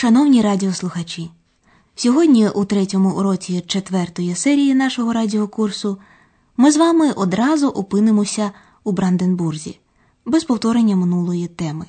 Шановні радіослухачі, сьогодні у третьому уроці четвертої серії нашого радіокурсу ми з вами одразу опинимося у Бранденбурзі без повторення минулої теми.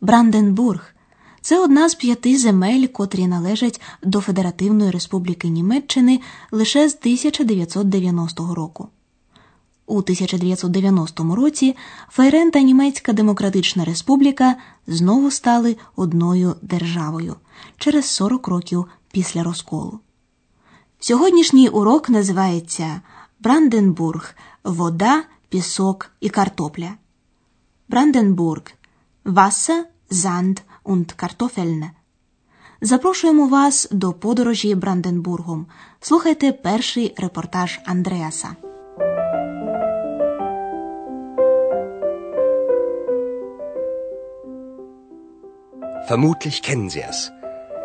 Бранденбург це одна з п'яти земель, котрі належать до Федеративної Республіки Німеччини лише з 1990 року. У 1990 році Фейрен та Німецька Демократична Республіка знову стали одною державою через 40 років після розколу. Сьогоднішній урок називається Бранденбург вода, пісок і картопля. Бранденбург Wasser, Sand und Kartoffeln. Запрошуємо вас до подорожі Бранденбургом. Слухайте перший репортаж Андреаса. Vermutlich kennen Sie es.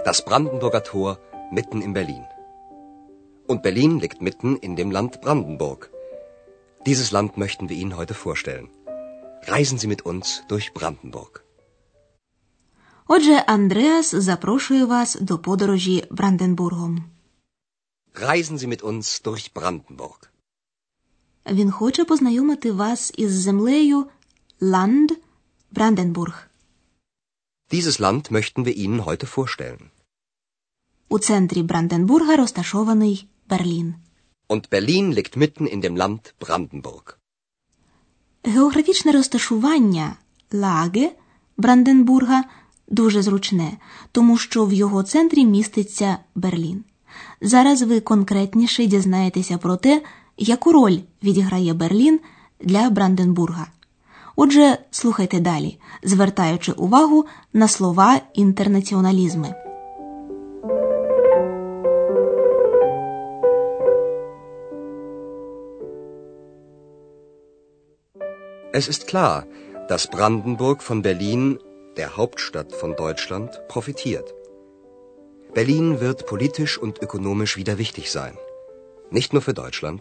Das Brandenburger Tor mitten in Berlin. Und Berlin liegt mitten in dem Land Brandenburg. Dieses Land möchten wir Ihnen heute vorstellen. Reisen Sie mit uns durch Brandenburg. Отже, Андреас запрошує вас до подорожі Бранденбургом. Reisen Sie mit uns durch Brandenburg. Він хоче познайомити вас із землею Land Бранденбург. Dieses Land möchten wir Ihnen heute vorstellen. У центрі Бранденбурга розташований Берлін. Und Berlin liegt mitten in dem Land Brandenburg. Географічне розташування Лаге Бранденбурга дуже зручне, тому що в його центрі міститься Берлін. Зараз ви конкретніше дізнаєтеся про те, яку роль відіграє Берлін для Бранденбурга. Отже, слухайте далі, звертаючи увагу на слова інтернаціоналізми. Es ist klar, dass Brandenburg von Berlin, der Hauptstadt von Deutschland, profitiert. Berlin wird politisch und ökonomisch wieder wichtig sein. Nicht nur für Deutschland,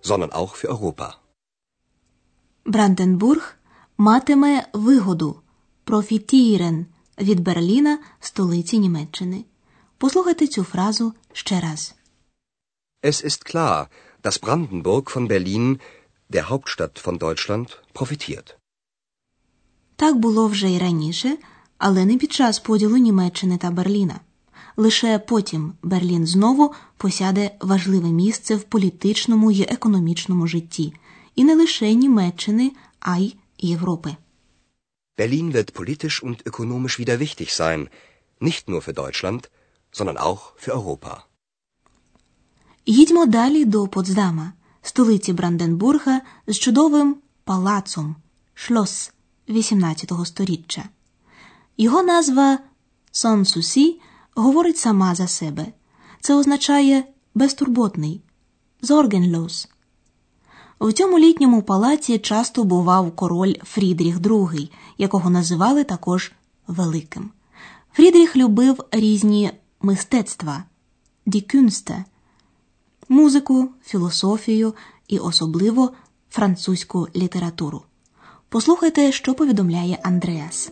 sondern auch für Europa. Бранденбург матиме вигоду профітірен від Берліна, столиці Німеччини. Послухайте цю фразу ще раз. Es ist klar, dass Brandenburg von Berlin, der Hauptstadt von Deutschland, profitiert. Так було вже й раніше, але не під час поділу Німеччини та Берліна. Лише потім Берлін знову посяде важливе місце в політичному і економічному житті, і не лише Німеччини, а й Європи. Berlin wird politisch und ökonomisch wieder wichtig sein, nicht nur für Deutschland, sondern auch für Europa. Їдьмо далі до Потсдама, столиці Бранденбурга з чудовим палацом Шлос 18 сторіччя. Його назва Сон Сусі говорить сама за себе. Це означає безтурботний, зоргенлос. В цьому літньому палаці часто бував король Фрідріх II, якого називали також Великим. Фрідріх любив різні мистецтва дікюнсте, музику, філософію і особливо французьку літературу. Послухайте, що повідомляє Андреас.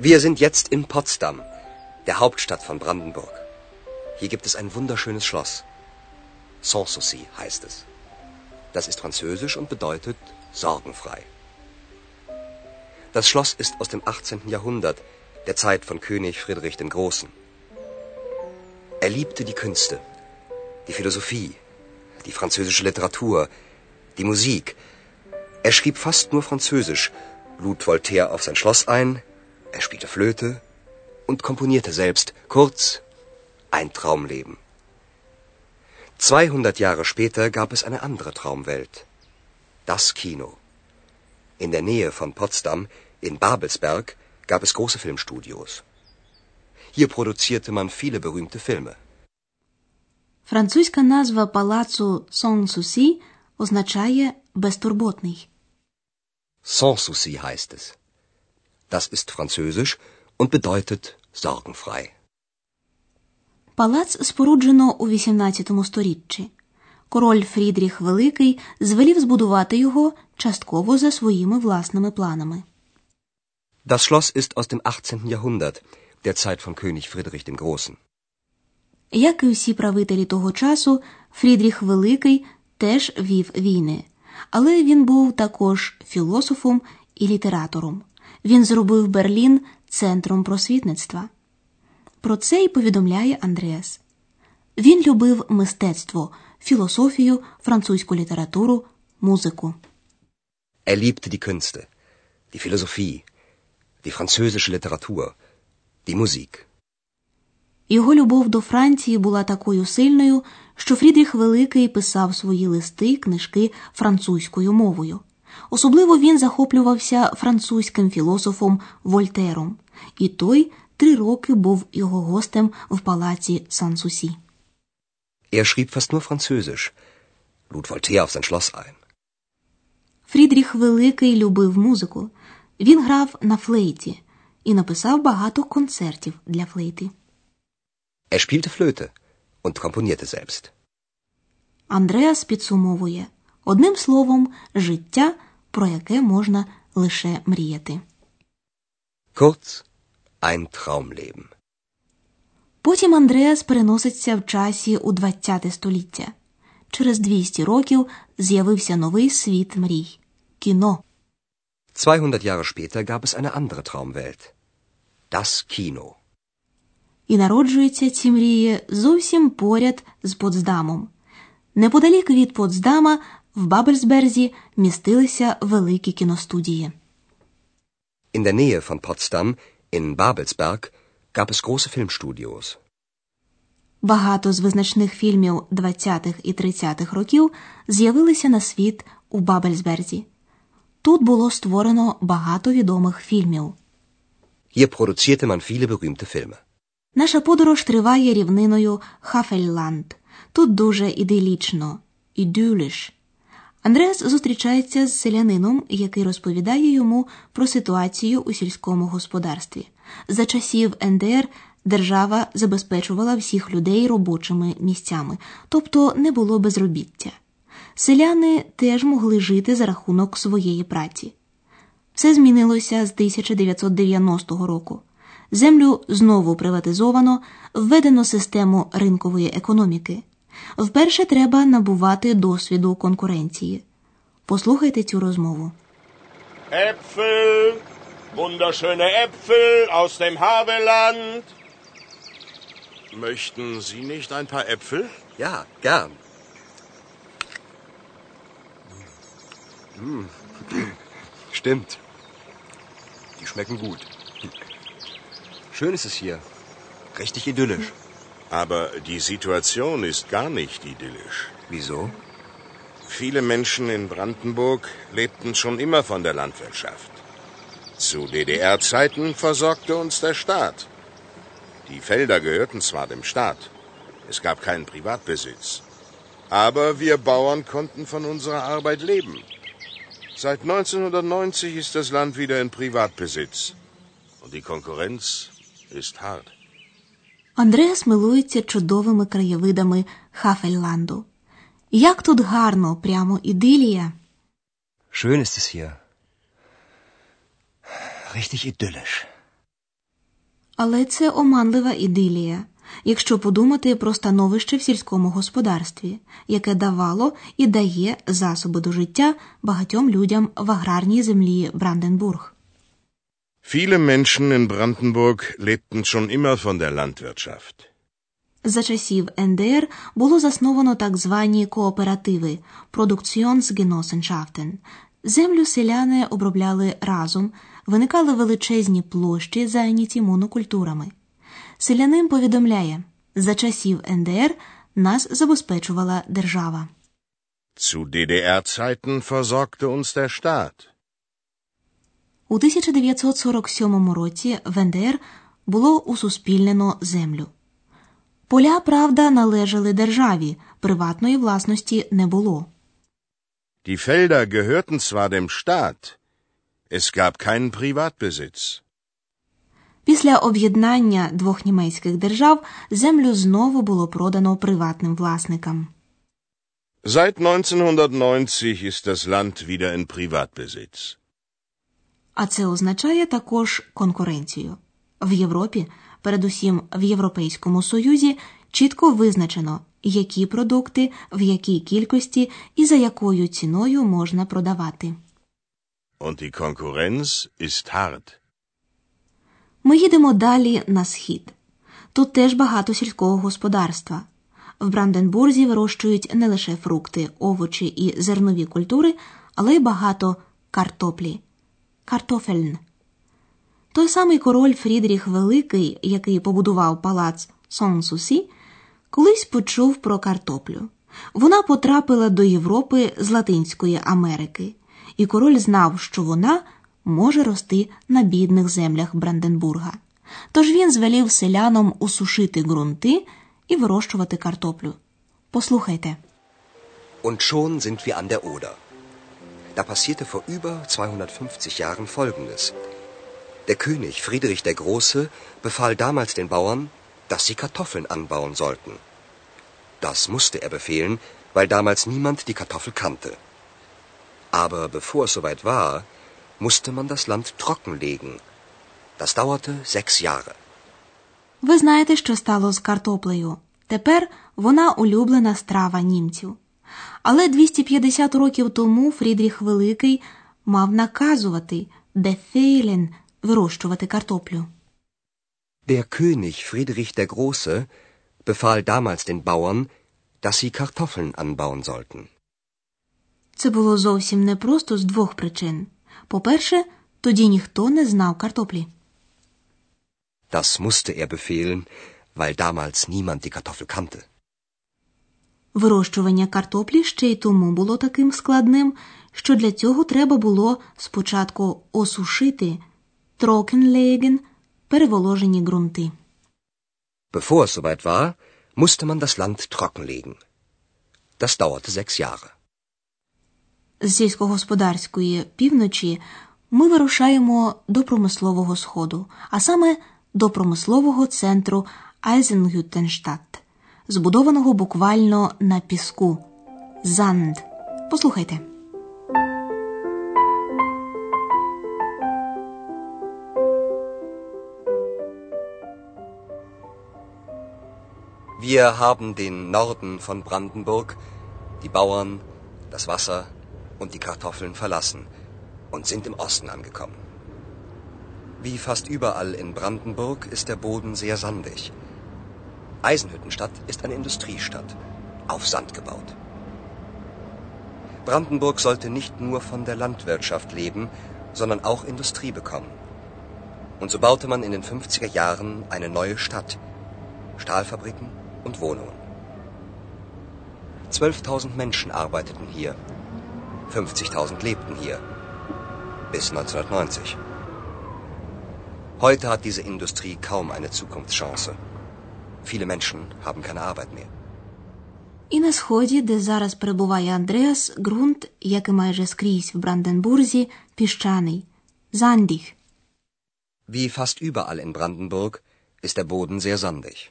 Wir sind jetzt in Potsdam, der Hauptstadt von Brandenburg. Hier gibt es ein wunderschönes Schloss. Sanssouci heißt es. Das ist französisch und bedeutet sorgenfrei. Das Schloss ist aus dem 18. Jahrhundert, der Zeit von König Friedrich dem Großen. Er liebte die Künste, die Philosophie, die französische Literatur, die Musik. Er schrieb fast nur Französisch, lud Voltaire auf sein Schloss ein, er spielte Flöte und komponierte selbst. Kurz, ein Traumleben. 200 Jahre später gab es eine andere Traumwelt. Das Kino. In der Nähe von Potsdam, in Babelsberg, gab es große Filmstudios. Hier produzierte man viele berühmte Filme. Французька назва палацу Сон-Сусі означає безтурботний. Sans souci heißt es. Das ist französisch und bedeutet sorgenfrei. Палац споруджено у XVIII сторіччі. Король Фрідріх Великий звелів збудувати його частково за своїми власними планами. Das Schloss ist aus dem 18. Jahrhundert, der Zeit von König Friedrich dem Großen. Як і всі правителі того часу, Фрідріх Великий теж вів війни, але він був також філософом і літератором. Він зробив Берлін центром просвітництва. Про це й повідомляє Андреас. Він любив мистецтво, філософію, французьку літературу, музику. Er liebte die Künste, die Philosophie, die französische Literatur, die Musik. Його любов до Франції була такою сильною, що Фрідріх Великий писав свої листи, книжки французькою мовою. Особливо він захоплювався французьким філософом Вольтером, і той три роки був його гостем в палаці Сан-Сусі. Er schrieb fast nur Französisch, lud Voltaire auf sein Schloss ein. Фрідріх Великий любив музику. Він грав на флейті і написав багато концертів для флейти. Er spielte Flöte und komponierte selbst. Андреас підсумовує одним словом життя, про яке можна лише мріяти. Kurz, ein Traumleben. Потім Андреас переноситься в часі у ХХ століття. Через 200 років з'явився новий світ мрій кіно. 200 Jahre später gab es eine andere Traumwelt. Das Kino. І народжуються ці мрії зовсім поряд з Потсдамом. Неподалік від Потсдама в Бабельсберзі містилися великі кіностудії. In der Nähe von Potsdam, in Babelsberg, gab es große Filmstudios. Багато з визначних фільмів 20-х і 30-х років з'явилися на світ у Бабельсберзі. Тут було створено багато відомих фільмів. Hier produzierte man viele berühmte Filme. Наша подорож триває рівниною Хафельланд. Тут дуже іделічно, ідюліш. Андреас зустрічається з селянином, який розповідає йому про ситуацію у сільському господарстві. За часів НДР держава забезпечувала всіх людей робочими місцями, тобто не було безробіття. Селяни теж могли жити за рахунок своєї праці. Все змінилося з 1990 року. Землю знову приватизовано, введено систему ринкової економіки. Вперше треба набувати досвіду конкуренції. Послухайте цю розмову. Äpfel, wunderschöne Äpfel aus dem Havelland. Möchten Sie nicht ein paar Äpfel? Ja, gern. Mm. Stimmt. Die schmecken gut. Schön ist es hier. Richtig idyllisch. Aber die Situation ist gar nicht idyllisch. Wieso? Viele Menschen in Brandenburg lebten schon immer von der Landwirtschaft. Zu DDR-Zeiten versorgte uns der Staat. Die Felder gehörten zwar dem Staat, es gab keinen Privatbesitz, aber wir Bauern konnten von unserer Arbeit leben. Seit 1990 ist das Land wieder in Privatbesitz und die Konkurrenz ist hart. Андреас милується чудовими краєвидами Хафельланду. Як тут гарно, прямо ідилія. Schön ist es hier. Richtig idyllisch. Але це оманлива ідилія, якщо подумати про становище в сільському господарстві, яке давало і дає засоби до життя багатьом людям в аграрній землі Бранденбург. Viele Menschen in Brandenburg lebten schon immer von der Landwirtschaft. За часів НДР було засновано так звані кооперативи Produktionsgenossenschaften. Землю селяни обробляли разом, виникали величезні площі, зайняті монокультурами. Селянин повідомляє, за часів НДР нас забезпечувала держава. Zu DDR-Zeiten versorgte uns der Staat. У 1947 році в НДР було усуспільнено землю. Поля, правда, належали державі, приватної власності не було. Die Felder gehörten zwar dem Staat, es gab keinen Privatbesitz. Після об'єднання двох німецьких держав землю знову було продано приватним власникам. Seit 1990 ist das Land wieder in Privatbesitz. А це означає також конкуренцію. В Європі, передусім в Європейському Союзі, чітко визначено, які продукти, в якій кількості і за якою ціною можна продавати. Und die Konkurrenz ist hart. Ми їдемо далі на схід. Тут теж багато сільського господарства. В Бранденбурзі вирощують не лише фрукти, овочі і зернові культури, але й багато картоплі. Картофельн. Той самий король Фрідріх Великий, який побудував палац Сон-Сусі, колись почув про картоплю. Вона потрапила до Європи з Латинської Америки, і король знав, що вона може рости на бідних землях Бранденбурга. Тож він звелів селянам усушити ґрунти і вирощувати картоплю. Послухайте. Und schon sind wir an der Oder. Da passierte vor über 250 Jahren Folgendes. Der König Friedrich der Große befahl damals den Bauern, dass sie Kartoffeln anbauen sollten. Das musste er befehlen, weil damals niemand die Kartoffel kannte. Aber bevor es soweit war, musste man das Land trockenlegen. Das dauerte sechs Jahre. Ви знаєте, що стало з картоплею. Тепер вона улюблена страва німців. Але 250 років тому Фрідріх Великий мав наказувати бефейлен вирощувати картоплю. Der König Friedrich der Große befahl damals den Bauern, dass sie Kartoffeln anbauen sollten. Це було зовсім непросто з двох причин. По-перше, тоді ніхто не знав картоплі. Das musste er befehlen, weil damals niemand die Kartoffel kannte. Вирощування картоплі ще й тому було таким складним, що для цього треба було спочатку осушити трокенлеген переволожені ґрунти. Bevor es soweit war, musste man das Land trockenlegen. Das dauerte sechs Jahre. З сільськогосподарської півночі ми вирушаємо до промислового сходу, а саме до промислового центру Айзенгютенштадт, збудованого буквально на піску. Занд. Послухайте. Wir haben den Norden von Brandenburg, die Bauern, das Wasser und die Kartoffeln verlassen und sind im Osten angekommen. Wie fast überall in Brandenburg ist der Boden sehr sandig. Eisenhüttenstadt ist eine Industriestadt, auf Sand gebaut. Brandenburg sollte nicht nur von der Landwirtschaft leben, sondern auch Industrie bekommen. Und so baute man in den 50er Jahren eine neue Stadt, Stahlfabriken und Wohnungen. 12.000 Menschen arbeiteten hier, 50.000 lebten hier, bis 1990. Heute hat diese Industrie kaum eine Zukunftschance. Viele Menschen haben keine Arbeit mehr. І на сході, де зараз перебуває Андреас, ґрунт, як і майже скрізь в Бранденбурзі, піщаний. Зандіх. Wie fast überall in Brandenburg ist der Boden sehr sandig.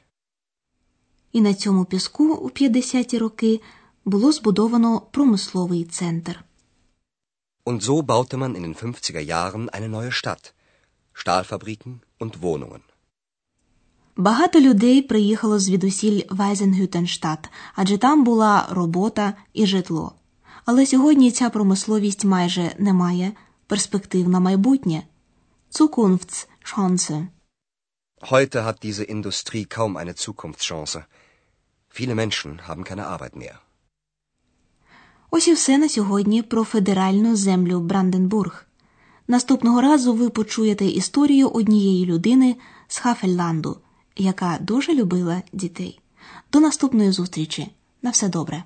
І на цьому піску у 50-ті роки було збудовано промисловий центр. Und so baute man in den 50er Jahren eine neue Stadt, Stahlfabriken und Wohnungen. Багато людей приїхало звідусіль в Айзенгютенштадт, адже там була робота і житло. Але сьогодні ця промисловість майже не має перспектив на майбутнє. Zukunftschance. Heute hat diese Industrie kaum eine Zukunftschance. Viele Menschen haben keine Arbeit mehr. Ось і все на сьогодні про федеральну землю Бранденбург. Наступного разу ви почуєте історію однієї людини з Хафельланду, яка дуже любила дітей. До наступної зустрічі. На все добре.